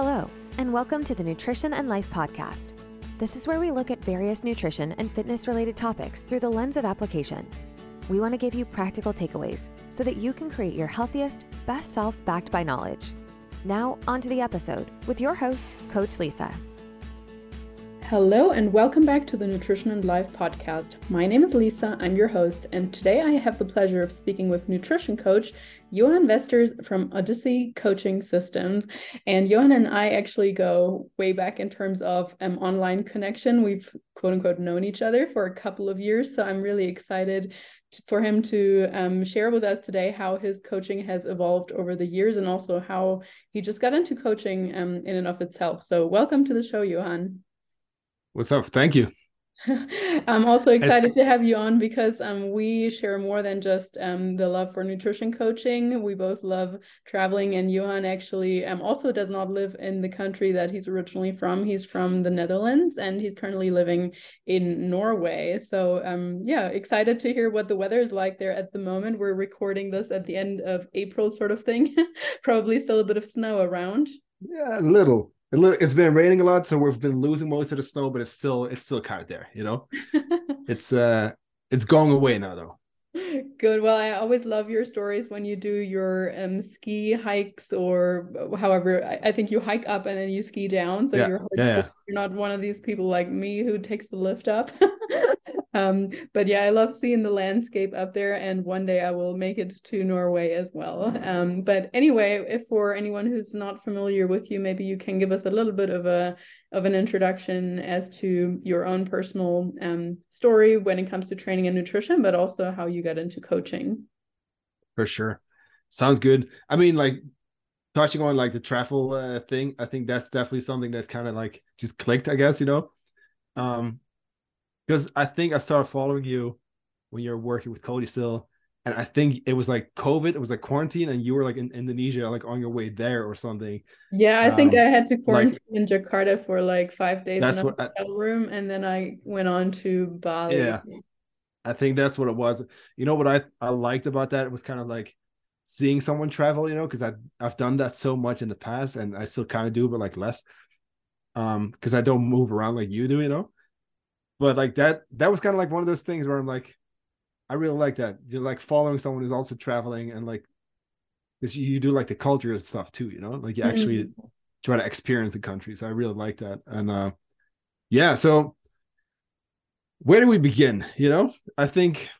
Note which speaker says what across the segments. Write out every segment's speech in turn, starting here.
Speaker 1: Hello, and welcome to the Nutrition and Life Podcast. This is where we look at various nutrition and fitness related topics through the lens of application. We want to give you practical takeaways so that you can create your healthiest, best self backed by knowledge. Now, on to the episode with your host, Coach Lisa.
Speaker 2: Hello, and welcome back to the Nutrition and Life podcast. My name is Lisa, I'm your host, and today I have the pleasure of speaking with nutrition coach Johan Vesters from Odyssey Coaching Systems. And Johan and I actually go way back in terms of um, online connection. We've quote unquote known each other for a couple of years, so I'm really excited for him to um, share with us today how his coaching has evolved over the years and also how he just got into coaching um, in and of itself. So, welcome to the show, Johan.
Speaker 3: What's up? Thank you.
Speaker 2: I'm also excited to have you on because um, we share more than just um, the love for nutrition coaching. We both love traveling, and Johan actually um, also does not live in the country that he's originally from. He's from the Netherlands, and he's currently living in Norway. So, um, yeah, excited to hear what the weather is like there at the moment. We're recording this at the end of April, sort of thing. Probably still a bit of snow around.
Speaker 3: Yeah, a little it's been raining a lot, so we've been losing most of the snow, but it's still it's still kind of there, you know. it's uh it's going away now though.
Speaker 2: Good. Well, I always love your stories when you do your um, ski hikes or however. I, I, think you hike up and then you ski down. So
Speaker 3: yeah.
Speaker 2: you're,
Speaker 3: yeah, yeah.
Speaker 2: you're not one of these people like me who takes the lift up. um, but yeah, I love seeing the landscape up there, and one day I will make it to Norway as well. Um, but anyway, if for anyone who's not familiar with you, maybe you can give us a little bit of a of an introduction as to your own personal um, story when it comes to training and nutrition, but also how you got into coaching.
Speaker 3: For sure, sounds good. I mean, like touching on like the travel uh, thing, I think that's definitely something that's kind of like just clicked. I guess you know. Um, because I think I started following you when you're working with Cody still, and I think it was like COVID, it was like quarantine, and you were like in Indonesia, like on your way there or something.
Speaker 2: Yeah, I um, think I had to quarantine like, in Jakarta for like five days in a hotel I, room, and then I went on to Bali.
Speaker 3: Yeah, I think that's what it was. You know what I I liked about that it was kind of like seeing someone travel, you know, because I I've done that so much in the past, and I still kind of do, but like less. Um, because I don't move around like you do, you know but like that that was kind of like one of those things where i'm like i really like that. You're like following someone who's also traveling and like because you, do like the culture and stuff too you know? Like you actually mm-hmm. try to experience the country. So i really like that. And uh yeah so where do we begin you know? I think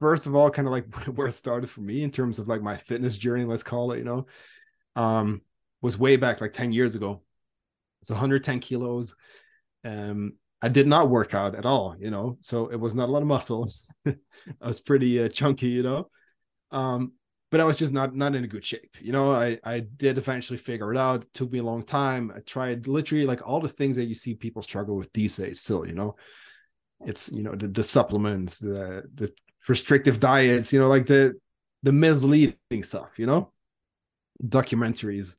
Speaker 3: first of all kind of like where it started for me in terms of like my fitness journey let's call it you know um was way back like 10 years ago. It's 110 kilos um, I did not work out at all, you know, so it was not a lot of muscle. I was pretty uh, chunky, you know, um, but I was just not not in a good shape. You know, I I did eventually figure it out. It took me a long time. I tried literally like all the things that you see people struggle with these days. Still, you know, it's you know the, the supplements, the the restrictive diets, you know, like the the misleading stuff, you know, documentaries,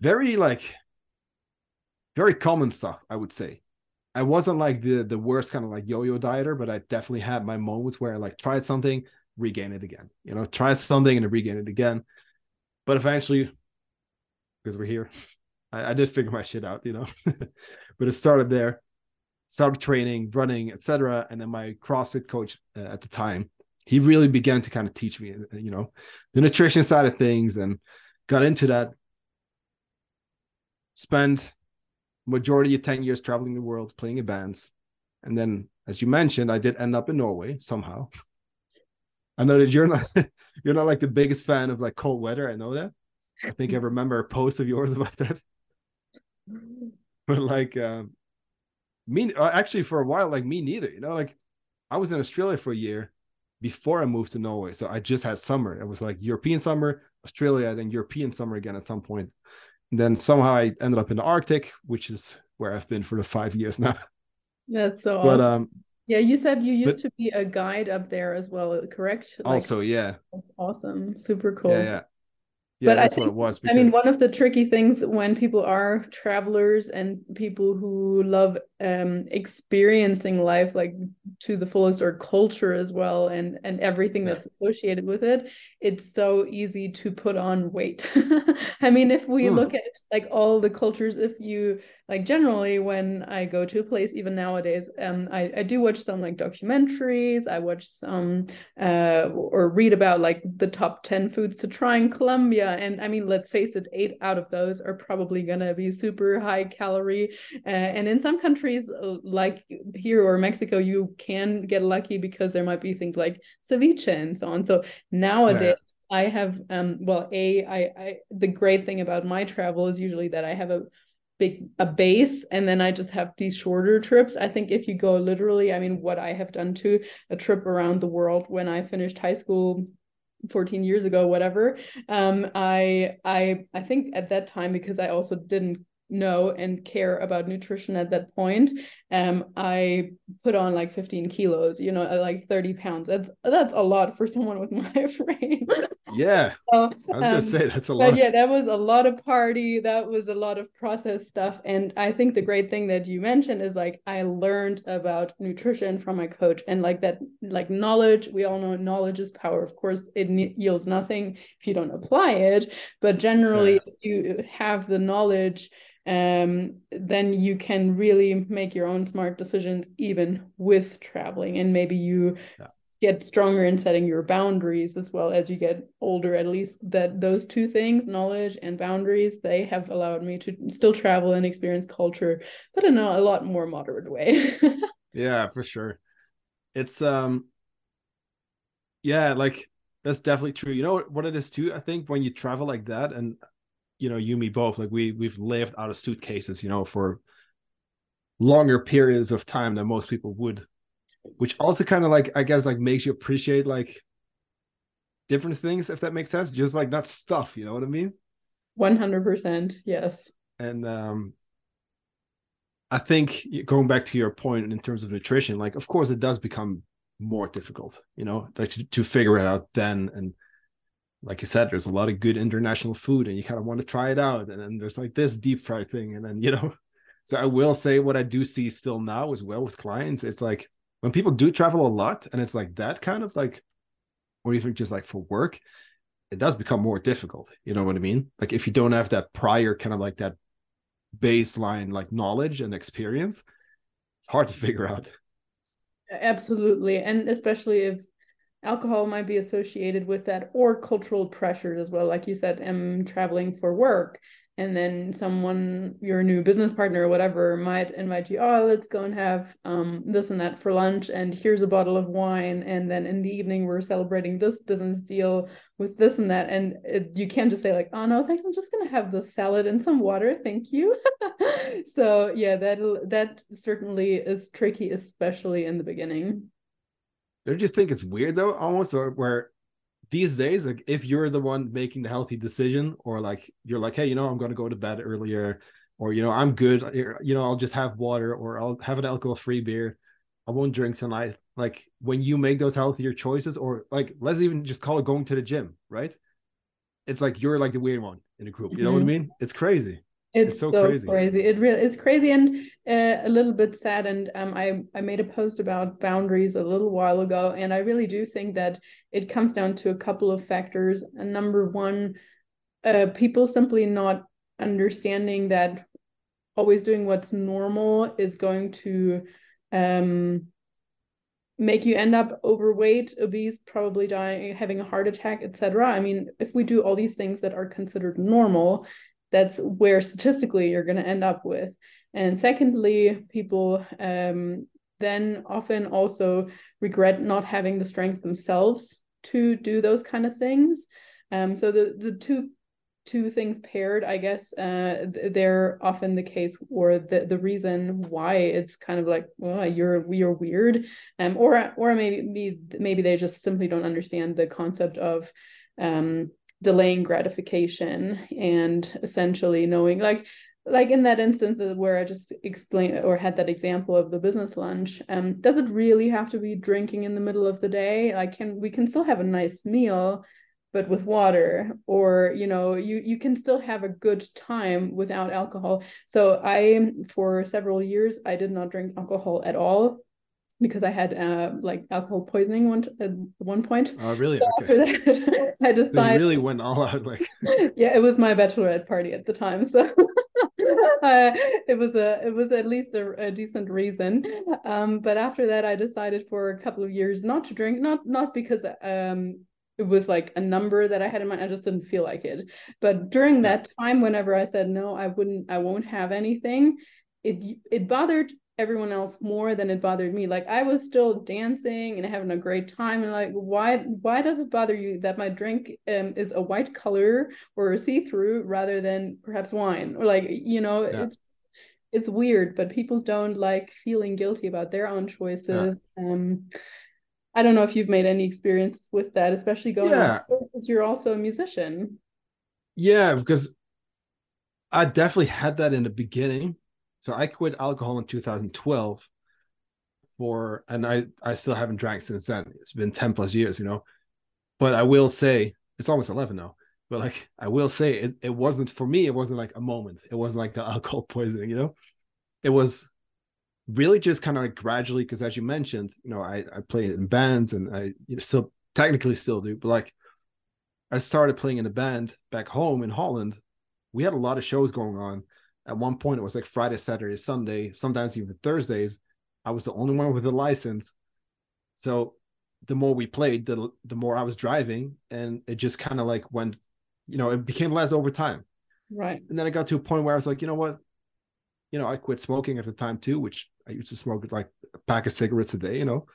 Speaker 3: very like very common stuff, I would say. I wasn't like the the worst kind of like yo-yo dieter, but I definitely had my moments where I like tried something, regain it again. You know, try something and regain it again. But eventually, because we're here, I, I did figure my shit out, you know. but it started there, started training, running, etc. And then my CrossFit coach uh, at the time, he really began to kind of teach me, uh, you know, the nutrition side of things, and got into that. Spent majority of 10 years traveling the world playing in bands. And then as you mentioned i did end up in norway somehow. I know that you're not you're not like the biggest fan of like cold weather. I know that. I think i remember a post of yours about that. But like um me uh, actually for a while like me neither you know? Like i was in australia for a year before i moved to norway. So i just had summer. It was like european summer australia then european summer again at some point and then somehow I ended up in the Arctic, which is where I've been for the five years now.
Speaker 2: That's so but, awesome. Um, yeah, you said you used but, to be a guide up there as well, correct?
Speaker 3: Like, also, yeah.
Speaker 2: That's awesome. Super cool.
Speaker 3: Yeah, yeah. yeah,
Speaker 2: but
Speaker 3: that's
Speaker 2: I think,
Speaker 3: what it was.
Speaker 2: I mean, one of the tricky things when people are travelers and people who love um, experiencing life like to the fullest or culture as well and and everything that's associated with it, it's so easy to put on weight. I mean, if we
Speaker 3: Hmm.
Speaker 2: look at like all the cultures, if you like generally when I go to a place, even nowadays, um, I, I do watch some like documentaries, I watch some uh, or read about like the top 10 foods to try in Colombia. And I mean, let's face it, eight out of those are probably to be super high calorie. Uh, and in some countries, uh, like here or Mexico, you can get lucky because there might be things like ceviche and so on. So nowadays, I have um well a I I the great thing about my travel is usually that I have a big a base and then I just have these shorter trips. I think if you go literally, I mean what I have done to a trip around the world when I finished high school 14 years ago whatever um I I I think at that time because I also didn't know and care about nutrition at that point um i put on like 15 kilos you know like 30 pounds that's that's a lot for someone with my frame
Speaker 3: yeah,
Speaker 2: so,
Speaker 3: I was gonna
Speaker 2: um,
Speaker 3: say that's a
Speaker 2: but
Speaker 3: lot.
Speaker 2: yeah, that was a lot of party. That was a lot of process stuff. And I think the great thing that you mentioned is like I learned about nutrition from my coach and like that, like knowledge. We all know knowledge is power. Of course, it yields nothing if you don't apply it. But generally,
Speaker 3: Yeah.
Speaker 2: if you have the knowledge, um, then you can really make your own smart decisions, even with traveling. And maybe you
Speaker 3: Yeah.
Speaker 2: get stronger in setting your boundaries as well as you get older at least that those two things knowledge and boundaries they have allowed me to still travel and experience culture but in a, a lot more moderate way
Speaker 3: Yeah, for sure. It's um yeah, like that's definitely true. You know what, what it is too? I think when you travel like that and you know, you me both, like we we've lived out of suitcases, you know, for longer periods of time than most people would. Which also kind of like I guess like makes you appreciate like different things, if that makes sense. Just like not stuff, you know what I mean?
Speaker 2: 100% yes
Speaker 3: and um i think going back to your point in terms of nutrition like of course it does become more difficult you know like to, to figure it out then and like you said there's a lot of good international food and you kind of want to try it out and then there's like this deep fry thing and then you know so i will say what i do see still now as well with clients it's like when people do travel a lot and it's like that kind of like or even just like for work it does become more difficult. You know what I mean? Like if you don't have that prior kind of like that baseline like knowledge and experience, it's hard to figure out.
Speaker 2: absolutely and especially if alcohol might be associated with that or cultural pressures as well like you said i'm traveling for work and then someone your new business partner or whatever might invite you oh let's go and have um, this and that for lunch and here's a bottle of wine. And then in the evening we're celebrating this business deal with this and that. And it, you can't just say like oh no thanks. I'm just gonna have the salad and some water. Thank you. So yeah that that certainly is tricky especially in the beginning.
Speaker 3: Don't you think it's weird though, almost where these days, like if you're the one making the healthy decision, or like you're like, hey, you know, I'm gonna go to bed earlier, or you know, I'm good, you know, I'll just have water or I'll have an alcohol-free beer. I won't drink tonight. Like when you make those healthier choices, or like let's even just call it going to the gym, right? It's like you're like the weird one in the group. You know what I
Speaker 2: Mhm.
Speaker 3: mean? It's crazy.
Speaker 2: It's,
Speaker 3: It's so
Speaker 2: so,
Speaker 3: crazy.
Speaker 2: crazy. It really it's crazy and uh, a little bit sad. And um, I I made a post about boundaries a little while ago, and I really do think that it comes down to a couple of factors. And number one, uh, people simply not understanding that always doing what's normal is going to um make you end up overweight, obese, probably dying, having a heart attack, etc. I mean, if we do all these things that are considered normal, that's where statistically you're going to end up with. And secondly, people um, then often also regret not having the strength themselves to do those kind of things. Um, so the the two two things paired, I guess, uh, they're often the case or the, the reason why it's kind of like, well, you're you're weird, um, or or maybe maybe they just simply don't understand the concept of um, delaying gratification and essentially knowing like like in that instance where I just explained or had that example of the business lunch, um, does it really have to be drinking in the middle of the day? Like, can we can still have a nice meal, but with water or you know you you can still have a good time without alcohol so i for several years i did not drink alcohol at all because I had uh, like alcohol poisoning one at one point.
Speaker 3: Oh, really?
Speaker 2: So okay. After that, I decided.
Speaker 3: They really went all out, like.
Speaker 2: yeah, it was my bachelorette party at the time, so uh, it was a it was at least a, a decent reason. Um, but after that, I decided for a couple of years not to drink, not not because um it was like a number that I had in mind. I just didn't feel like it. But during that time, whenever I said no, I wouldn't, I won't have anything. It it bothered everyone else more than it bothered me like i was still dancing and having a great time and like why why does it bother you that my drink um, is a white color or a see-through rather than perhaps wine or like you know yeah. it's it's weird but people don't like feeling guilty about their own choices yeah. um i don't know if you've made any experience with that especially going yeah. because you're also a musician
Speaker 3: yeah because i definitely had that in the beginning so I quit alcohol in 2012 for and I I still haven't drank since then. It's been 10 plus years, you know. But I will say it's almost 11 now. But like I will say it it wasn't for me it wasn't like a moment. It wasn't like the alcohol poisoning, you know. It was really just kind of like gradually because as you mentioned, you know, I I play in bands and I you know, still technically still do, but like I started playing in a band back home in Holland. We had a lot of shows going on at one point it was like Friday, Saturday, Sunday, sometimes even Thursdays. I was the only one with a license. So the more we played, the the more I was driving, and it just kind of like went, you know, it became less over time.
Speaker 2: Right.
Speaker 3: And then I got to a point where I was like, you know what? You know, I quit smoking at the time too, which I used to smoke like a pack of cigarettes a day, you know.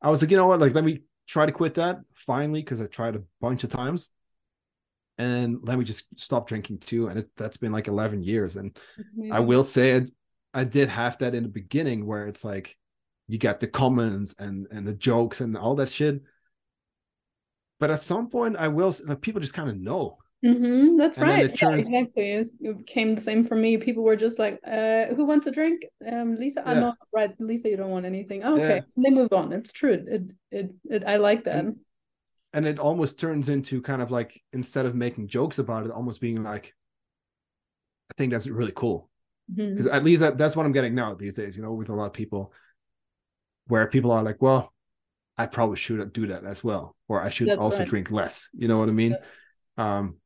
Speaker 3: I was like, you know what? Like, let me try to quit that finally, because I tried a bunch of times and let me just stop drinking too and it, that's been like 11 years and i will say it i did have that in the beginning where it's like you get the comments and and the jokes and all that shit. But at some point i will like people just kind of know.
Speaker 2: Mm-hmm, that's and right. turns... yeah, exactly. It became the same for me. People were just like uh who wants a drink? Um lisa yeah. i know right lisa you don't want anything. Oh, okay. Yeah. they move on. It's true. It, it it i like that. And,
Speaker 3: and it almost turns into kind of like instead of making jokes about it almost being like i think that's really cool because mm-hmm. at least that, that's what i'm getting now these days you know with a lot of people where people are like well i probably should do that as well or i should that's also right. drink less you know what i mean yeah. um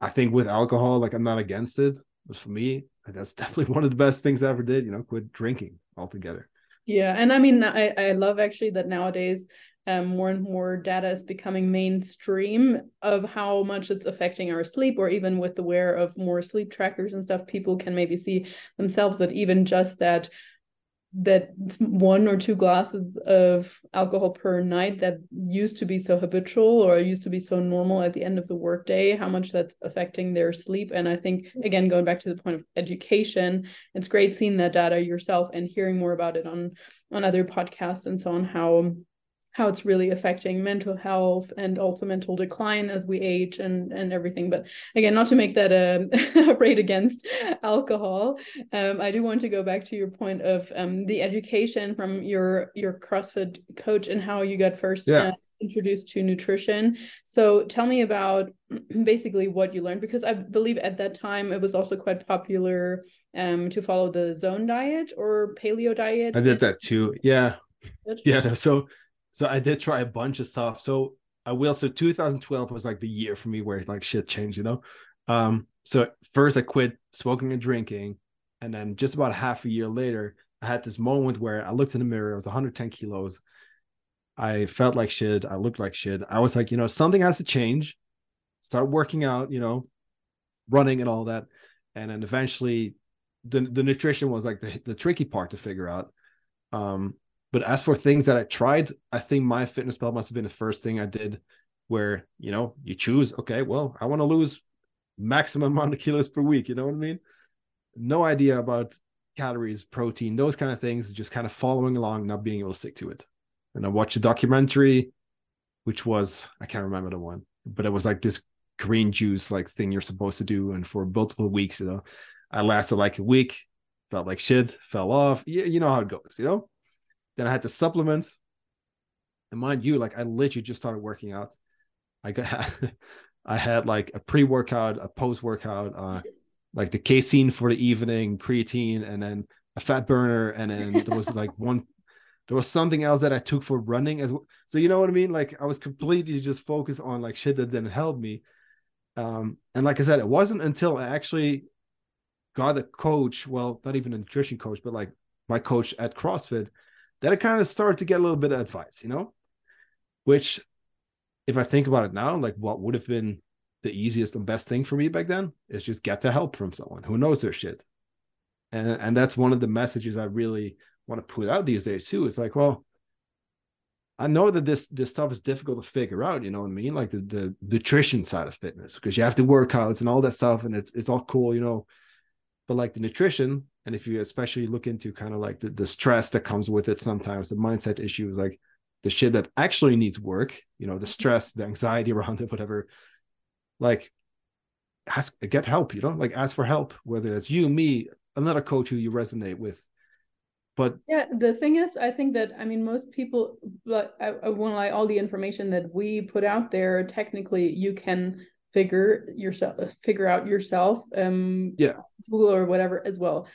Speaker 3: i think with alcohol like i'm not against it but for me that's definitely one of the best things i ever did you know quit drinking altogether
Speaker 2: yeah and i mean i i love actually that nowadays um, more and more data is becoming mainstream of how much it's affecting our sleep, or even with the wear of more sleep trackers and stuff, people can maybe see themselves that even just that that one or two glasses of alcohol per night that used to be so habitual or used to be so normal at the end of the workday how much that's affecting their sleep. And i think again going back to the point of education it's great seeing that data yourself and hearing more about it on on other podcasts and so on how how it's really affecting mental health and also mental decline as we age and and everything. But again not to make that a, a rate against alcohol um, i do want to go back to your point of um, the education from your your crossfit coach and how you got first yeah. uh, introduced to nutrition. So tell me about basically what you learned because i believe at that time it was also quite popular um, to follow the zone diet or paleo diet.
Speaker 3: I did that too. Yeah. Yeah so so I did try a bunch of stuff. So I will. So 2012 was like the year for me where like shit changed, you know. Um, so first I quit smoking and drinking, and then just about half a year later, I had this moment where I looked in the mirror. I was 110 kilos. I felt like shit. I looked like shit. I was like, you know, something has to change. Start working out, you know, running and all that. And then eventually, the the nutrition was like the the tricky part to figure out. Um, but as for things that I tried, I think MyFitnessPal must have been the first thing I did where, you know, you choose, okay, well, I want to lose maximum amount of kilos per week. You know what I mean? No idea about calories, protein, those kind of things, just kind of following along, not being able to stick to it. And I watched a documentary, which was, I can't remember the one, but it was like this green juice like thing you're supposed to do. And for multiple weeks, you know, I lasted like a week, felt like shit, fell off. You, you know how it goes, you know? Then I had to supplement. And mind you, like I literally just started working out. I got I had like a pre-workout, a post-workout, uh like the casein for the evening, creatine, and then a fat burner, and then there was like one there was something else that I took for running as well. So you know what I mean? Like I was completely just focused on like shit that didn't help me. Um, and like I said, it wasn't until I actually got a coach, well, not even a nutrition coach, but like my coach at CrossFit, that I kind of started to get a little bit of advice, you know, which if I think about it now, like what would have been the easiest and best thing for me back then is just get the help from someone who knows their shit. And and that's one of the messages I really want to put out these days too. It's like, well, I know that this this stuff is difficult to figure out, you know what I mean? Like the, the nutrition side of fitness, because you have to workouts and all that stuff, and it's it's all cool, you know. But like the nutrition, and if you especially look into kind of like the, the stress that comes with it sometimes, the mindset issues, like the shit that actually needs work, you know, the stress, the anxiety around it, whatever, like ask get help, you know, like ask for help, whether it's you, me, another coach who you resonate with. But
Speaker 2: yeah the thing is i think that i mean most people like I, I won't lie all the information that we put out there technically you can figure yourself figure out yourself um
Speaker 3: yeah.
Speaker 2: Google or whatever as well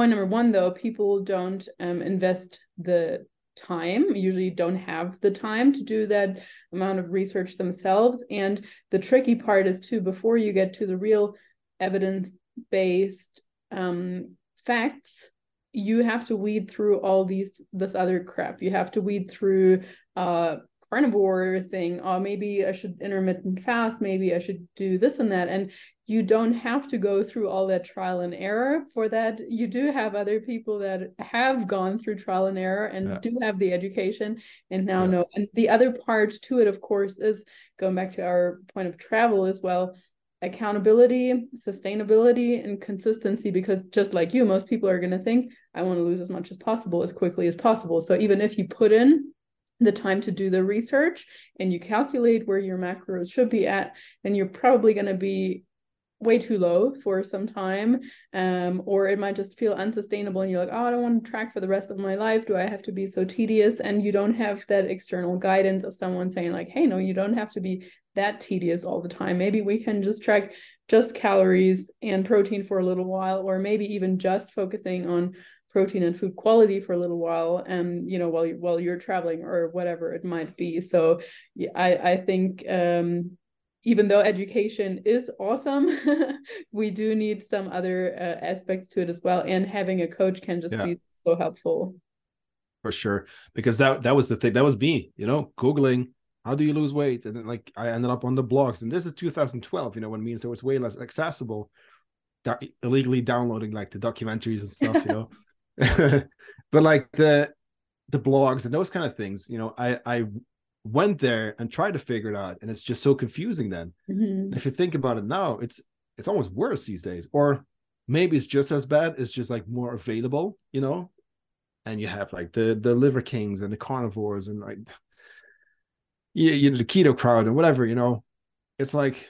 Speaker 2: point number one though people don't um invest the time usually don't have the time to do that amount of research themselves. And the tricky part is too before you get to the real evidence based um facts you have to weed through all these this other crap. You have to weed through uh carnivore thing. Or maybe i should intermittent fast. Maybe i should do this and that. And you don't have to go through all that trial and error for that you do have other people that have gone through trial and error and yeah. do have the education and now yeah. know and the other part to it of course is going back to our point of travel as well accountability, sustainability, and consistency. Because just like you, most people are going to think, I want to lose as much as possible as quickly as possible. So even if you put in the time to do the research and you calculate where your macros should be at, then you're probably going to be way too low for some time um, or it might just feel unsustainable and you're like oh i don't want to track for the rest of my life. Do i have to be so tedious? And you don't have that external guidance of someone saying like hey no you don't have to be that tedious all the time. Maybe we can just track just calories and protein for a little while, or maybe even just focusing on protein and food quality for a little while and you know while you, while you're traveling or whatever it might be. So yeah, i i think um even though education is awesome we do need some other uh, aspects to it as well. And having a coach can just yeah. be so helpful.
Speaker 3: For sure. Because that that was the thing that was me you know googling how do you lose weight? And then, like i ended up on the blogs and this is 2012 you know what i mean so it's way less accessible da- illegally downloading like the documentaries and stuff you know? But like the the blogs and those kind of things you know i i went there and tried to figure it out and it's just so confusing then. Mm-hmm. if you think about it now it's it's almost worse these days or maybe it's just as bad it's just like more available you know? And you have like the the liver kings and the carnivores and like you, you know the keto crowd and whatever you know? It's like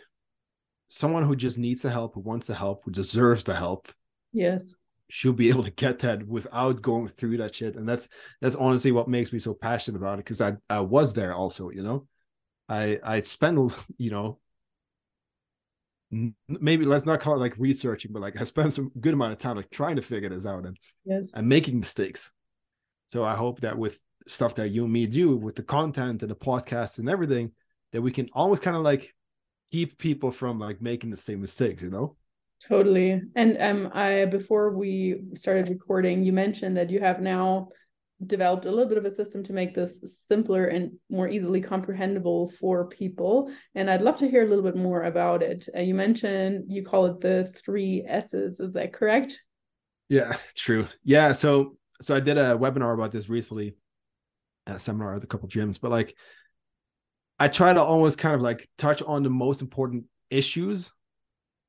Speaker 3: someone who just needs the help who wants the help who deserves the help
Speaker 2: yes
Speaker 3: should be able to get that without going through that shit. And that's that's honestly what makes me so passionate about it because i i was there also you know? I i spent you know maybe let's not call it like researching but like i spent some good amount of time like trying to figure this out and
Speaker 2: yes.
Speaker 3: and making mistakes. So i hope that with stuff that you and me do with the content and the podcast and everything that we can always kind of like keep people from like making the same mistakes you know
Speaker 2: totally. And um i before we started recording you mentioned that you have now developed a little bit of a system to make this simpler and more easily comprehensible for people and i'd love to hear a little bit more about it. Uh, you mentioned you call it the three s's. Is that correct?
Speaker 3: Yeah true. Yeah so so i did a webinar about this recently a seminar at a couple gyms, but like I try to always kind of like touch on the most important issues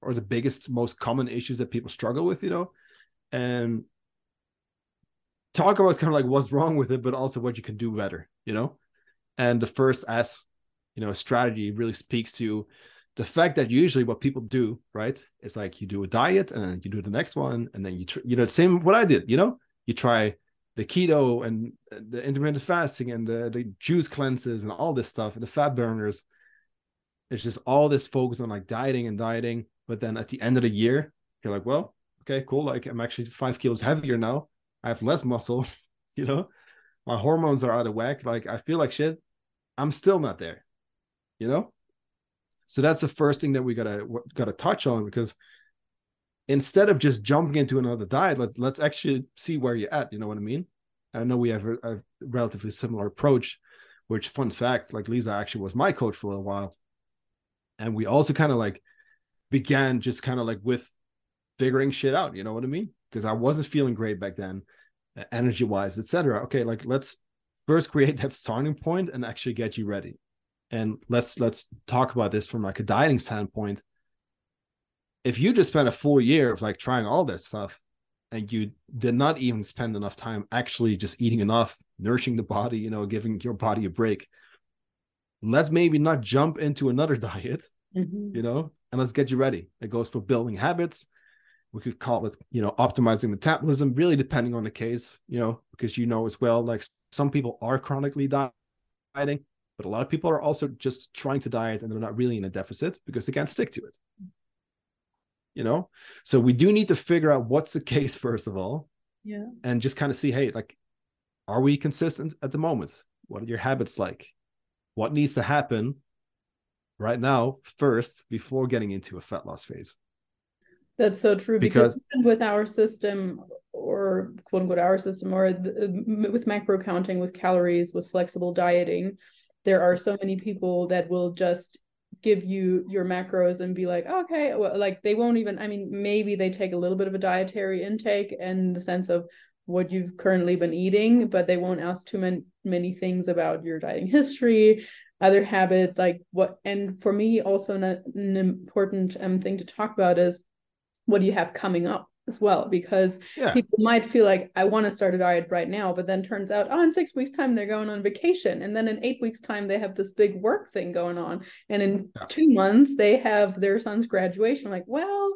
Speaker 3: or the biggest, most common issues that people struggle with, you know, and talk about kind of like what's wrong with it, but also what you can do better, you know. And the first S, you know, strategy really speaks to the fact that usually what people do, right, is like you do a diet and then you do the next one, and then you, tr- you know, same what I did, you know, you try the keto and the intermittent fasting and the, the juice cleanses and all this stuff and the fat burners. It's just all this focus on like dieting and dieting but then at the end of the year you're like well okay cool. Like i'm actually five kilos heavier now. I have less muscle you know? My hormones are out of whack. Like i feel like shit. I'm still not there you know? So that's the first thing that we gotta gotta touch on because instead of just jumping into another diet let's let's actually see where you're at you know what i mean? I know we have a, a relatively similar approach which fun fact like lisa actually was my coach for a while. And we also kind of like began just kind of like with figuring shit out you know what i mean? Because i wasn't feeling great back then energy wise etc okay like let's first create that starting point and actually get you ready. And let's let's talk about this from like a dieting standpoint. If you just spent a full year of like trying all that stuff and you did not even spend enough time actually just eating enough nourishing the body you know giving your body a break let's maybe not jump into another diet, mm-hmm. you know, and let's get you ready. It goes for building habits. We could call it, you know, optimizing metabolism, really depending on the case, you know, because you know as well, like some people are chronically dieting, but a lot of people are also just trying to diet and they're not really in a deficit because they can't stick to it. You know, so we do need to figure out what's the case first of all,
Speaker 2: yeah,
Speaker 3: and just kind of see, hey, like, are we consistent at the moment? What are your habits like? what needs to happen right now first before getting into a fat loss phase.
Speaker 2: That's so true because, because with our system or quote unquote our system or the, with macro counting with calories with flexible dieting there are so many people that will just give you your macros and be like okay well, like they won't even i mean maybe they take a little bit of a dietary intake in the sense of what you've currently been eating, but they won't ask too many many things about your dieting history, other habits, like what. And for me, also an, an important um, thing to talk about is what do you have coming up as well, because yeah. people might feel like I want to start a diet right now, but then turns out, oh, in six weeks' time they're going on vacation, and then in eight weeks' time they have this big work thing going on, and in yeah. two months they have their son's graduation. Like, well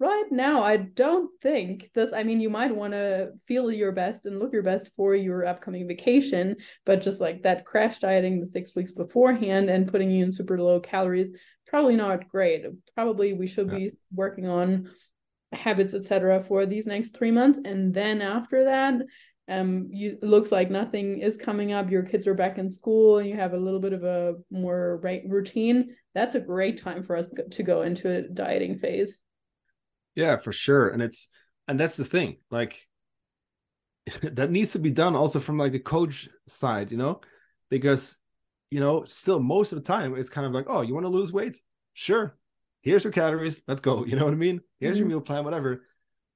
Speaker 2: right now i don't think this i mean you might want to feel your best and look your best for your upcoming vacation but just like that crash dieting the six weeks beforehand and putting you in super low calories probably not great. Probably we should yeah. be working on habits etc for these next three months. And then after that um you looks like nothing is coming up. Your kids are back in school and you have a little bit of a more right routine. That's a great time for us to go into a dieting phase
Speaker 3: yeah, for sure. And it's and that's the thing. Like that needs to be done also from like the coach side, you know? Because you know, still most of the time it's kind of like, "Oh, you want to lose weight? Sure. Here's your calories. Let's go." You know what I mean? Here's mm-hmm. your meal plan, whatever.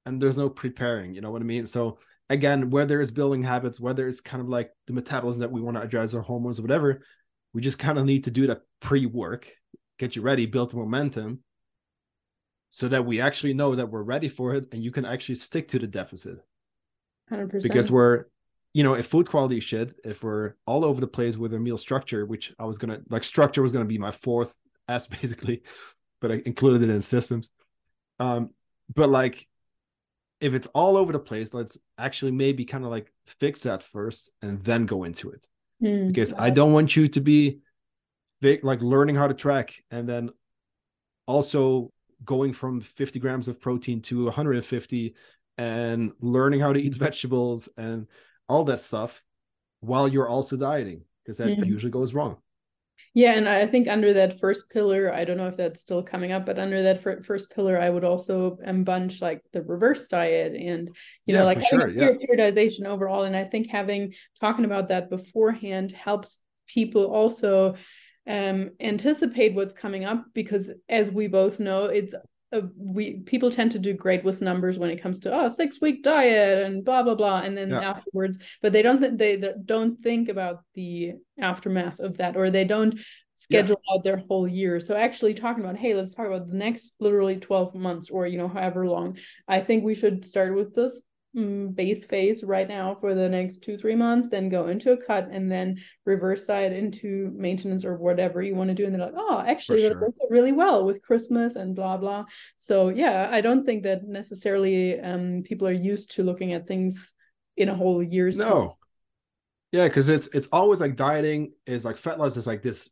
Speaker 3: And there's no preparing, you know what I mean? So again, whether it's building habits, whether it's kind of like the metabolism that we want to address our hormones or whatever, we just kind of need to do that pre-work, get you ready, build the momentum, so that we actually know that we're ready for it and you can actually stick to the deficit.
Speaker 2: 100%
Speaker 3: because we're you know if food quality shit if we're all over the place with a meal structure which i was gonna like structure was gonna be my fourth s basically but i included it in systems. Um but like if it's all over the place let's actually maybe kind of like fix that first and then go into it. Mm, because i don't want you to be like learning how to track and then also going from 50 grams of protein to 150 and learning how to eat vegetables and all that stuff while you're also dieting because that mm-hmm. usually goes wrong
Speaker 2: yeah and i think under that first pillar i don't know if that's still coming up but under that first pillar i would also bunch like the reverse diet and you yeah, know like sure, yeah. periodization overall and i think having talking about that beforehand helps people also um, anticipate what's coming up because as we both know it's a, we people tend to do great with numbers when it comes to oh six week diet and blah blah blah and then yeah. afterwards but they don't th- they don't think about the aftermath of that or they don't schedule yeah. out their whole year so actually talking about hey let's talk about the next literally 12 months or you know however long i think we should start with this base phase right now for the next two three months then go into a cut and then reverse side into maintenance or whatever you want to do and they're like oh actually sure. that works really well with christmas and blah blah so yeah i don't think that necessarily um people are used to looking at things in a whole year's
Speaker 3: no time. yeah because it's it's always like dieting is like fat loss is like this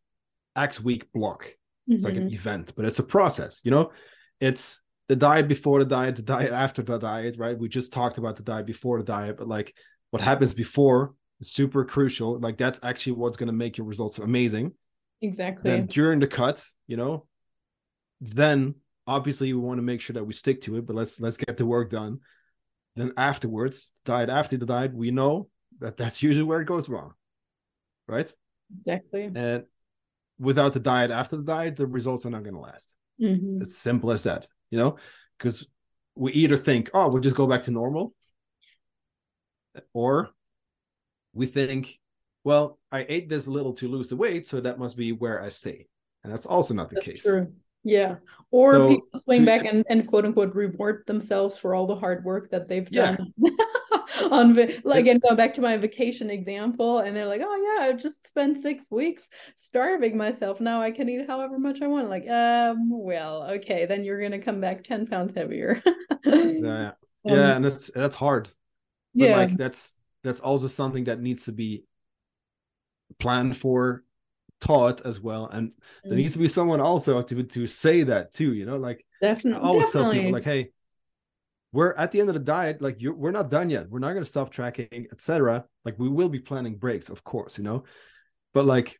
Speaker 3: x week block It's like an event, but it's a process, you know? It's the diet before the diet, the diet after the diet, right? We just talked about the diet before the diet, but like what happens before is super crucial. Like that's actually what's going to make your results amazing.
Speaker 2: Exactly.
Speaker 3: Then during the cut, you know, then obviously we want to make sure that we stick to it, but let's let's get the work done. Then afterwards, diet after the diet, we know that that's usually where it goes wrong, right?
Speaker 2: Exactly.
Speaker 3: And without the diet after the diet, the results are not going to last.
Speaker 2: Mm-hmm.
Speaker 3: It's simple as that, you know, because we either think, oh, we'll just go back to normal, or we think, well, I ate this little to lose the weight, so that must be where I stay. And that's also not the
Speaker 2: That's
Speaker 3: case.
Speaker 2: True. Yeah. Or
Speaker 3: So,
Speaker 2: people swing
Speaker 3: to-
Speaker 2: back and, and quote unquote reward themselves for all the hard work that they've
Speaker 3: Yeah.
Speaker 2: done. On like again, going back to my vacation example, and they're like, "Oh yeah, I just spent six weeks starving myself. Now I can eat however much I want." Like, um, well, okay, then you're gonna come back ten pounds heavier.
Speaker 3: Yeah,
Speaker 2: Um,
Speaker 3: yeah, and that's that's hard. But
Speaker 2: yeah,
Speaker 3: like that's that's also something that needs to be planned for, taught as well, and there
Speaker 2: Mm.
Speaker 3: needs to be someone also to to say that too. You know, like I
Speaker 2: definitely.
Speaker 3: always tell people, like, hey, we're at the end of the diet. Like, you're we're not done yet. We're not going to stop tracking, etc. Like, we will be planning breaks, of course. You know, but like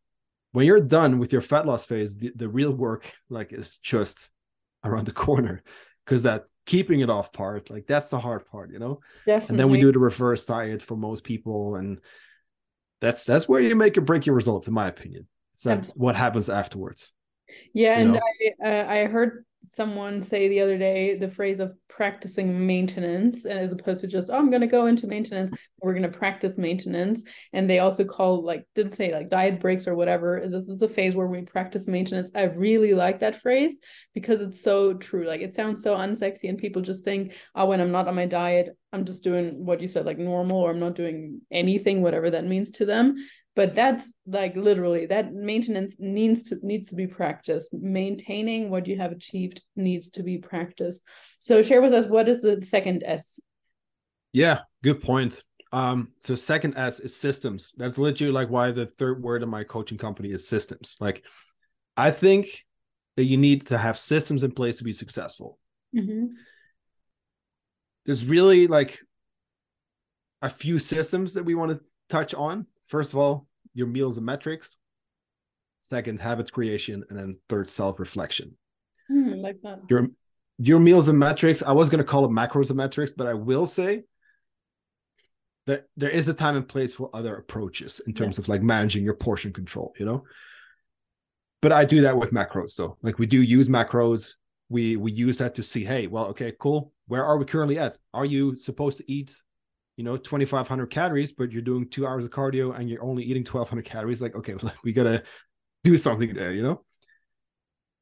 Speaker 3: when you're done with your fat loss phase, the, the real work like is just around the corner because that keeping it off part like that's the hard part you know
Speaker 2: definitely.
Speaker 3: and then we do the reverse diet for most people and that's that's where you make or break your results in my opinion it's not what happens afterwards
Speaker 2: Yeah,
Speaker 3: you
Speaker 2: and
Speaker 3: know?
Speaker 2: I uh, I heard someone say the other day the phrase of practicing maintenance, and as opposed to just oh, I'm going to go into maintenance, we're going to practice maintenance. And they also call like didn't say like diet breaks or whatever. This is a phase where we practice maintenance. I really like that phrase because it's so true. Like it sounds so unsexy, and people just think oh, when I'm not on my diet, I'm just doing what you said like normal, or I'm not doing anything, whatever that means to them but that's like literally that maintenance needs to needs to be practiced. Maintaining what you have achieved needs to be practiced. So share with us what is the second s?
Speaker 3: Yeah good point. Um so second s is systems. That's literally like why the third word in my coaching company is systems. Like i think that you need to have systems in place to be successful.
Speaker 2: Mm-hmm.
Speaker 3: there's really like a few systems that we want to touch on. First of all, your meals and metrics. Second, habit creation, and then third, self-reflection.
Speaker 2: Hmm, like that
Speaker 3: Your your meals and metrics. I was going to call it macros and metrics, but I will say that there is a time and place for other approaches in terms of like managing your portion control. You know, but I do that with macros. So like we do use macros. We we use that to see, hey, well, okay, cool. Where are we currently at? Are you supposed to eat you know 2500 calories but you're doing two hours of cardio and you're only eating 1200 calories like okay we gotta do something there you know?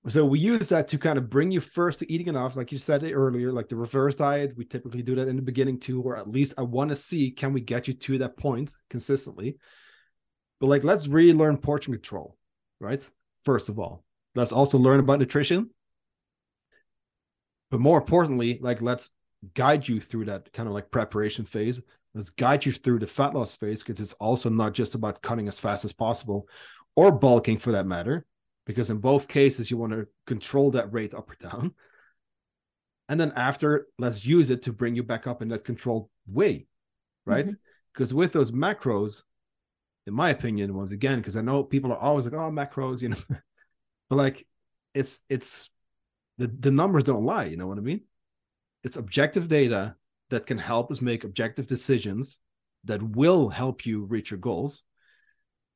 Speaker 3: So we use that to kind of bring you first to eating enough like you said earlier like the reverse diet we typically do that in the beginning too or at least i want to see can we get you to that point consistently? But like let's really learn portion control right? First of all let's also learn about nutrition. But more importantly like let's guide you through that kind of like preparation phase. Let's guide you through the fat loss phase because it's also not just about cutting as fast as possible or bulking for that matter, because in both cases, you want to control that rate up or down. And then after, let's use it to bring you back up in that controlled way, right?
Speaker 2: Mm-hmm.
Speaker 3: Because with those macros, in my opinion, once again, because I know people are always like, oh, macros, you know, but like it's, it's, the, the numbers don't lie, you know what I mean? It's objective data that can help us make objective decisions that will help you reach your goals.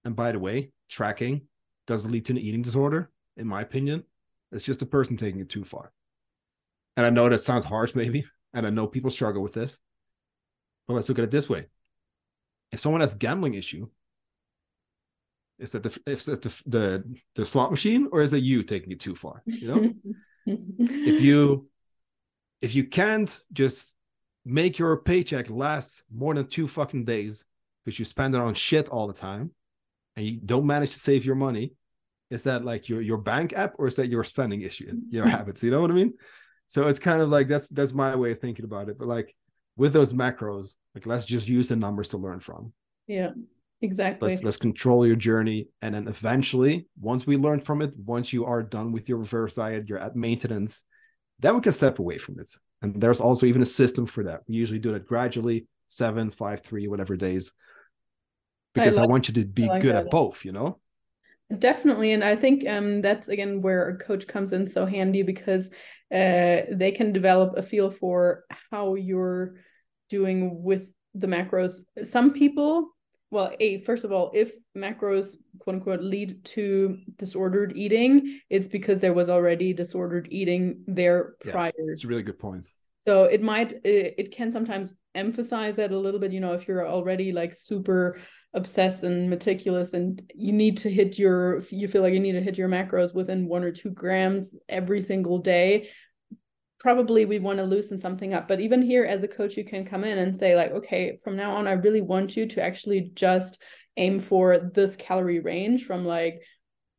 Speaker 3: And by the way, tracking doesn't lead to an eating disorder, in my opinion. It's just a person taking it too far. And I know that sounds harsh, maybe, and I know people struggle with this. But let's look at it this way: if someone has a gambling issue, is that the is that the, the the slot machine, or is it you taking it too far? You know, if you if you can't just make your paycheck last more than two fucking days because you spend it on shit all the time and you don't manage to save your money is that like your your bank app or is that your spending issue your habits? You know what i mean? So it's kind of like that's that's my way of thinking about it. But like with those macros like let's just use the numbers to learn from.
Speaker 2: Yeah, exactly.
Speaker 3: Let's let's control your journey and then eventually once we learn from it once you are done with your reverse diet you're at maintenance then we can step away from it. And there's also even a system for that. We usually do that gradually seven five three whatever days. Because I, like, I want you to be like good at both you know?
Speaker 2: Definitely. And i think um that's again where a coach comes in so handy because uh they can develop a feel for how you're doing with the macros. Some people well a first of all if macros quote unquote lead to disordered eating it's because there was already disordered eating there prior
Speaker 3: yeah, it's a really good point.
Speaker 2: So it might it, it can sometimes emphasize that a little bit you know if you're already like super obsessed and meticulous and you need to hit your you feel like you need to hit your macros within one or two grams every single day probably we want to loosen something up but even here as a coach you can come in and say like okay from now on i really want you to actually just aim for this calorie range from like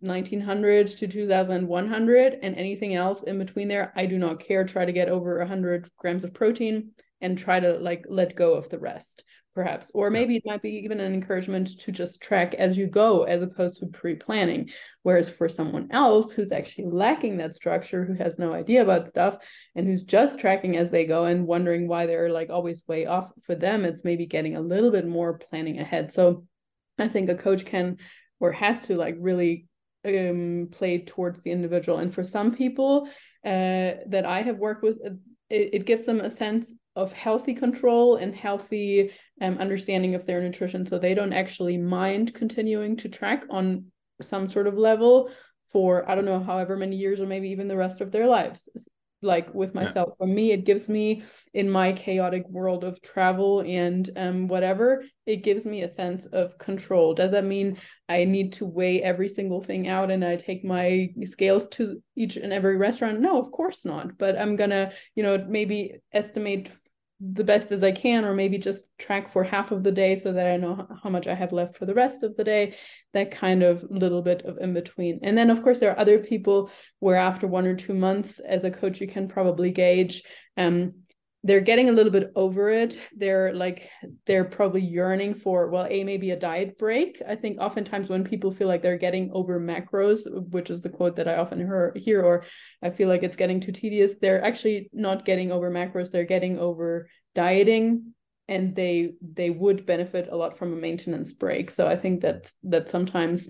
Speaker 2: 1900 to 2100 and anything else in between there i do not care. Try to get over 100 grams of protein and try to like let go of the rest perhaps or maybe it might be even an encouragement to just track as you go as opposed to pre-planning. Whereas for someone else who's actually lacking that structure who has no idea about stuff and who's just tracking as they go and wondering why they're like always way off for them it's maybe getting a little bit more planning ahead. So i think a coach can or has to like really um, play towards the individual. And for some people uh, that i have worked with it, it gives them a sense of healthy control and healthy um, understanding of their nutrition. So they don't actually mind continuing to track on some sort of level for i don't know however many years or maybe even the rest of their lives. Like with myself yeah. for me it gives me in my chaotic world of travel and um, whatever it gives me a sense of control. Does that mean i need to weigh every single thing out and i take my scales to each and every restaurant? No of course not. But i'm gonna you know maybe estimate the best as I can, or maybe just track for half of the day so that I know how much I have left for the rest of the day. That kind of little bit of in between. And then, of course, there are other people where after one or two months, as a coach, you can probably gauge um, they're getting a little bit over it. They're like they're probably yearning for well a maybe a diet break. I think oftentimes when people feel like they're getting over macros which is the quote that i often hear, hear or i feel like it's getting too tedious they're actually not getting over macros. They're getting over dieting and they they would benefit a lot from a maintenance break. So i think that that sometimes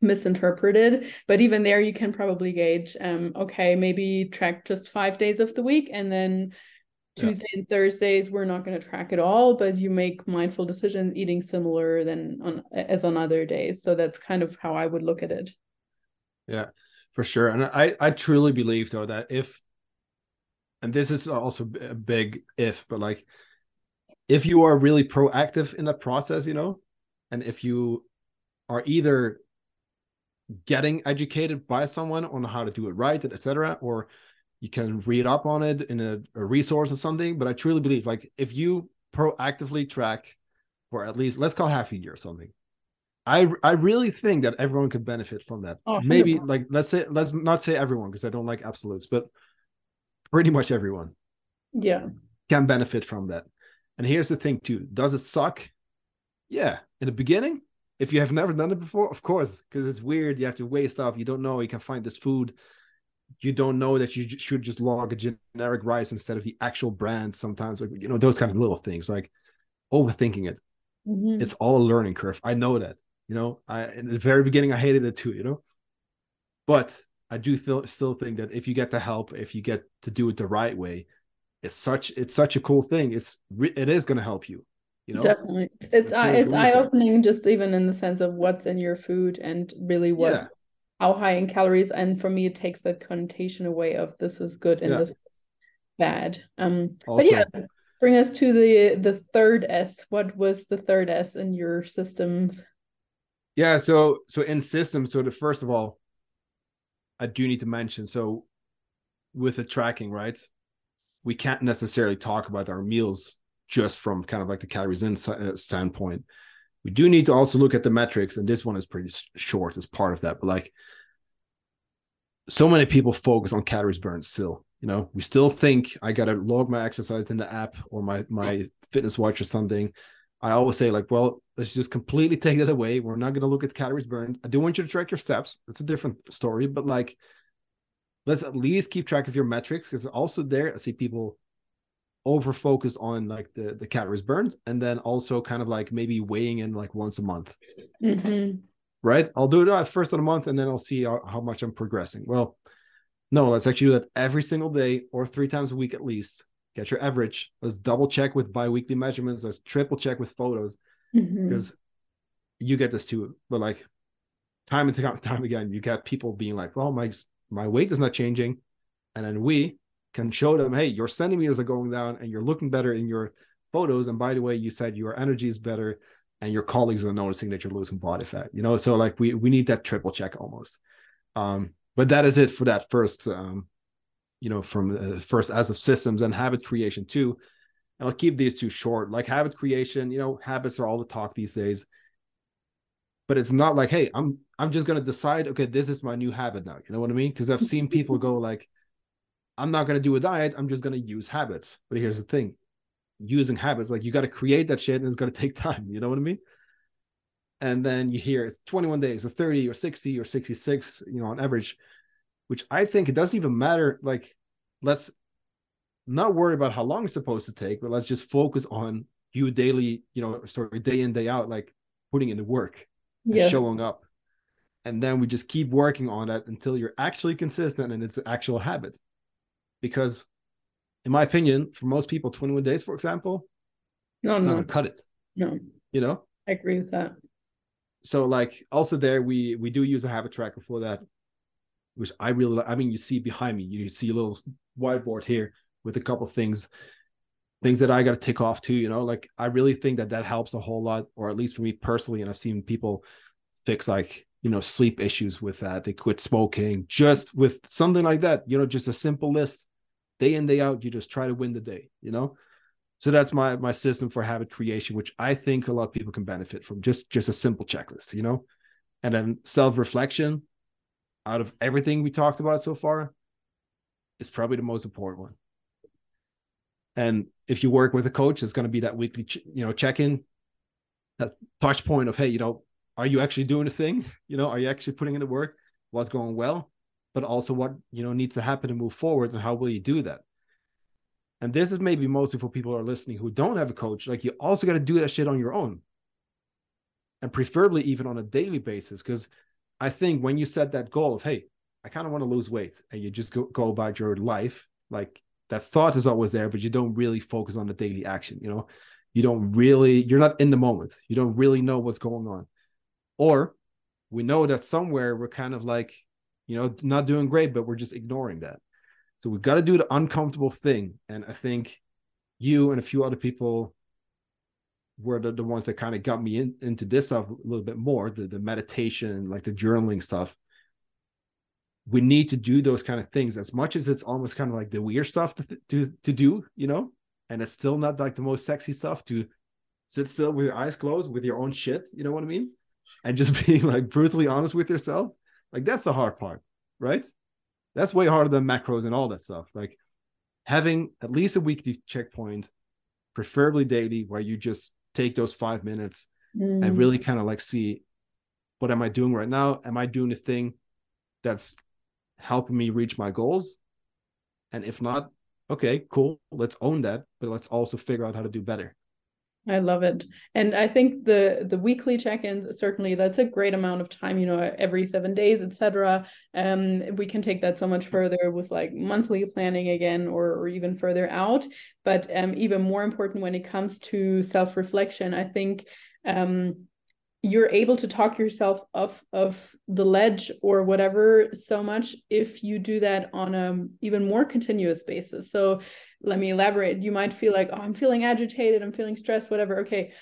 Speaker 2: misinterpreted but even there you can probably gauge um okay maybe track just five days of the week and then Tuesday yeah. and Thursdays we're not going to track at all, but you make mindful decisions eating similar than on as on other days. So that's kind of how I would look at it.
Speaker 3: Yeah, for sure. And I I truly believe though that if and this is also a big if, but like if you are really proactive in that process, you know, and if you are either getting educated by someone on how to do it right, etc., or you can read up on it in a, a resource or something. But I truly believe like if you proactively track for at least let's call half a year or something. I I really think that everyone could benefit from that. Oh, Maybe like let's say let's not say everyone because I don't like absolutes, but pretty much everyone.
Speaker 2: Yeah.
Speaker 3: Can benefit from that. And here's the thing too. Does it suck? Yeah. In the beginning, if you have never done it before, of course, because it's weird. You have to weigh stuff. You don't know. You can find this food you don't know that you should just log a generic rice instead of the actual brand sometimes like you know those kind of little things like overthinking it. Mm-hmm. it's all a learning curve. I know that you know i in the very beginning i hated it too you know? But i do feel, still think that if you get the help if you get to do it the right way it's such it's such a cool thing. It's it is going to help you you know?
Speaker 2: Definitely. It's it's, uh, it's eye-opening just even in the sense of what's in your food and really what yeah how high in calories and for me it takes that connotation away of this is good and yeah. this is bad. Um but yeah bring us to the the third s. What was the third s in your systems?
Speaker 3: Yeah so so in systems so the first of all i do need to mention so with the tracking right we can't necessarily talk about our meals just from kind of like the calories in uh, standpoint we do need to also look at the metrics and this one is pretty short as part of that but like so many people focus on calories burned still you know we still think i gotta log my exercise in the app or my my fitness watch or something I always say like, well, let's just completely take that away. We're not to look at calories burned. I do want you to track your steps. It's a different story, but like, let's at least keep track of your metrics because also there I see people over focus on like the the calories burned and then also kind of like maybe weighing in like once a month. Mm-hmm. Right? I'll do it uh, first of the month and then I'll see how, how much I'm progressing. Well, no, let's actually do that every single day or three times a week at least get your average. Let's double check with biweekly measurements. Let's triple check with photos mm-hmm. because you get this too. But like time and time again, you get people being like, "Well, my my weight is not changing," and then we can show them, "Hey, your centimeters are going down, and you're looking better in your photos. And by the way, you said your energy is better." And your colleagues are noticing that you're losing body fat, you know. So like we we need that triple check almost. Um, but that is it for that first um, you know from uh, first as of systems and habit creation too and i'll keep these two short like habit creation you know habits are all the talk these days but it's not like hey i'm i'm just going to decide okay this is my new habit now you know what i mean because i've seen people go like i'm not going to do a diet i'm just going to use habits but here's the thing using habits like you got to create that shit and it's going to take time you know what i mean and then you hear it's 21 days or 30 or 60 or 66 you know on average which I think it doesn't even matter. Like, let's not worry about how long it's supposed to take, but let's just focus on you daily, you know, sorry, day in, day out, like putting in the work yes. showing up. And then we just keep working on that until you're actually consistent and it's an actual habit. Because in my opinion, for most people, 21 days, for example, no, it's no. not gonna cut it.
Speaker 2: No.
Speaker 3: You know?
Speaker 2: I agree with that.
Speaker 3: So like also there we we do use a habit tracker for that which I really I mean, you see behind me, you see a little whiteboard here with a couple things, things that I got to tick off too. You know, like I really think that that helps a whole lot, or at least for me personally. And I've seen people fix like you know sleep issues with that. They quit smoking just with something like that. You know, just a simple list, day in day out. You just try to win the day. You know. So that's my my system for habit creation, which I think a lot of people can benefit from. Just just a simple checklist, you know, and then self reflection out of everything we talked about so far is probably the most important one. And if you work with a coach, it's going to be that weekly, you know, check-in, that touch point of, hey, you know, are you actually doing the thing? You know, are you actually putting in the work? What's going well? But also what, you know, needs to happen to move forward and how will you do that? And this is maybe mostly for people who are listening who don't have a coach. Like you also got to do that shit on your own. And preferably even on a daily basis. Because I think when you set that goal of, hey, I kind of want to lose weight, and you just go, go about your life, like that thought is always there, but you don't really focus on the daily action. You know, you don't really, you're not in the moment. You don't really know what's going on. Or we know that somewhere we're kind of like, you know, not doing great, but we're just ignoring that. So we've got to do the uncomfortable thing. And I think you and a few other people were the, the ones that kind of got me in, into this stuff a little bit more the, the meditation like the journaling stuff we need to do those kind of things as much as it's almost kind of like the weird stuff to, to, to do you know and it's still not like the most sexy stuff to sit still with your eyes closed with your own shit you know what i mean and just being like brutally honest with yourself like that's the hard part right that's way harder than macros and all that stuff like having at least a weekly checkpoint preferably daily where you just take those five minutes mm. and really kind of like see what am I doing right now? Am I doing the thing that's helping me reach my goals? And if not, okay, cool. Let's own that, but let's also figure out how to do better.
Speaker 2: I love it. And I think the the weekly check-ins certainly that's a great amount of time, you know, every 7 days, etc. Um we can take that so much further with like monthly planning again or or even further out, but um even more important when it comes to self-reflection, I think um you're able to talk yourself off of the ledge or whatever so much if you do that on a even more continuous basis. So let me elaborate. You might feel like oh i'm feeling agitated i'm feeling stressed whatever. Okay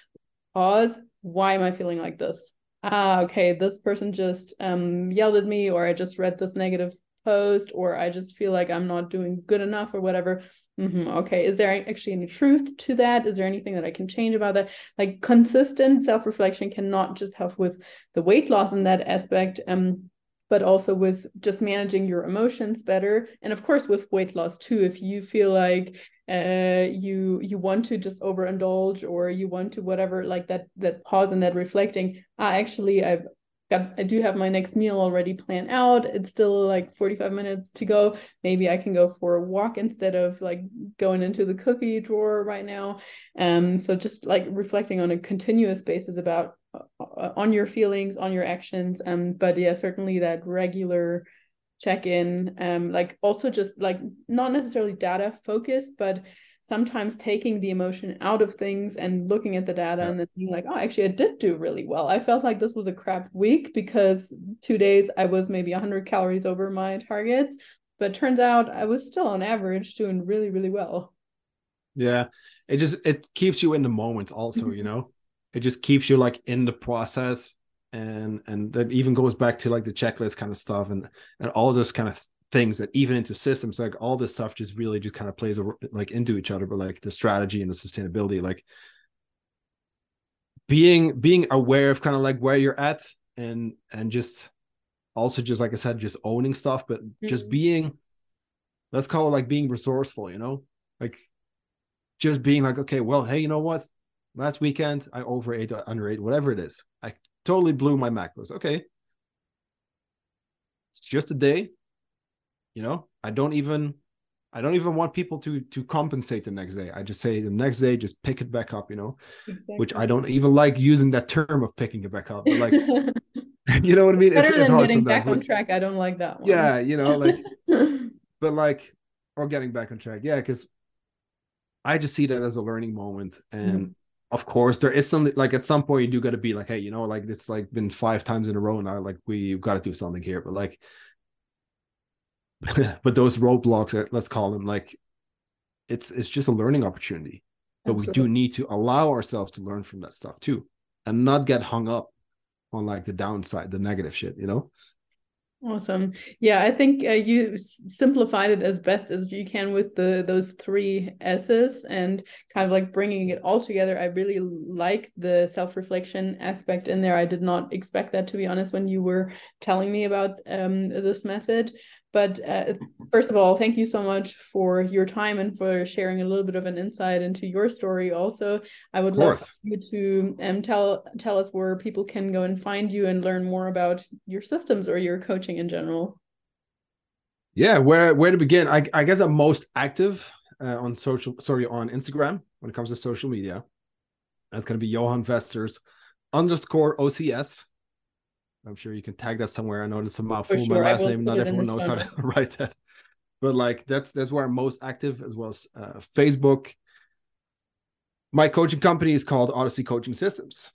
Speaker 2: pause. Why am i feeling like this? Ah okay this person just um yelled at me or i just read this negative post or i just feel like i'm not doing good enough or whatever Mm-hmm. Okay. Is there actually any truth to that? Is there anything that I can change about that? Like consistent self reflection cannot just help with the weight loss in that aspect, um, but also with just managing your emotions better. And of course, with weight loss too. If you feel like uh, you you want to just overindulge or you want to whatever like that that pause and that reflecting ah, actually i've got i do have my next meal already planned out. It's still like 45 minutes to go. Maybe i can go for a walk instead of like going into the cookie drawer right now. Um so just like reflecting on a continuous basis about uh, on your feelings on your actions. Um but yeah certainly that regular check in um like also just like not necessarily data focused but sometimes taking the emotion out of things and looking at the data yeah. and then being like oh actually i did do really well. I felt like this was a crap week because two days i was maybe 100 calories over my targets but turns out i was still on average doing really really well.
Speaker 3: Yeah. It just it keeps you in the moment also you mm-hmm. know? It just keeps you like in the process and and that even goes back to like the checklist kind of stuff and and all those kind of things that even into systems like all this stuff just really just kind of plays like into each other but like the strategy and the sustainability like being being aware of kind of like where you're at and and just also just like i said just owning stuff but mm-hmm. just being let's call it like being resourceful you know like just being like okay well hey you know what last weekend i overate underate whatever it is i totally blew my macros. Okay. It's just a day. You know, I don't even I don't even want people to to compensate the next day. I just say the next day, just pick it back up, you know, exactly. which I don't even like using that term of picking it back up. But like, you know what I mean?
Speaker 2: Better it's, than it's getting back on track. I don't like that one.
Speaker 3: Yeah, you know, like, but like, or getting back on track. Yeah, because I just see that as a learning moment, and mm of course there is something like at some point you do got to be like hey you know like it's like been five times in a row now like we've got to do something here but like but those roadblocks uh, let's call them like it's it's just a learning opportunity but Absolutely. we do need to allow ourselves to learn from that stuff too and not get hung up on like the downside the negative shit you know
Speaker 2: Awesome. Yeah, I think uh, you simplified it as best as you can with the those three S's and kind of like bringing it all together. I really like the self-reflection aspect in there. I did not expect that to be honest when you were telling me about um, this method. But uh, first of all, thank you so much for your time and for sharing a little bit of an insight into your story. Also, I would love you to um, tell tell us where people can go and find you and learn more about your systems or your coaching in general.
Speaker 3: Yeah, where where to begin? I I guess I'm most active uh, on social, sorry, on Instagram when it comes to social media. That's going to be Johan Vesters underscore OCS. I'm sure you can tag that somewhere. I know it's a mouthful. Sure. My last name, not everyone knows how to write that. But like that's that's where I'm most active, as well as uh, Facebook. My coaching company is called Odyssey Coaching Systems.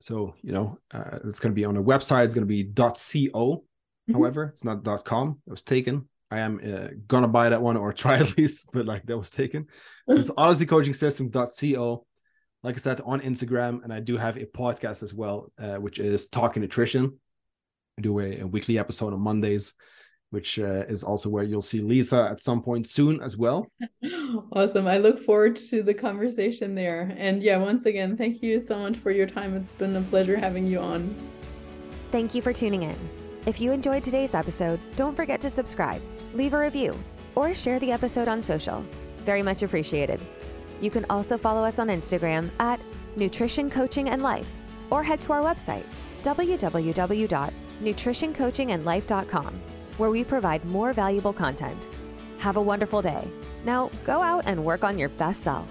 Speaker 3: So you know, uh, it's going to be on a website. It's going to be .co. Mm-hmm. However, it's not .com. It was taken. I am uh, gonna buy that one or try at least, but like that was taken. It's Odyssey Coaching System.co like I said, on Instagram, and I do have a podcast as well, uh, which is Talking Nutrition. I do a, a weekly episode on Mondays, which uh, is also where you'll see Lisa at some point soon as well.
Speaker 2: Awesome. I look forward to the conversation there. And yeah, once again, thank you so much for your time. It's been a pleasure having you on.
Speaker 1: Thank you for tuning in. If you enjoyed today's episode, don't forget to subscribe, leave a review, or share the episode on social. Very much appreciated. You can also follow us on Instagram at Nutrition Coaching and Life or head to our website, www.nutritioncoachingandlife.com, where we provide more valuable content. Have a wonderful day. Now go out and work on your best self.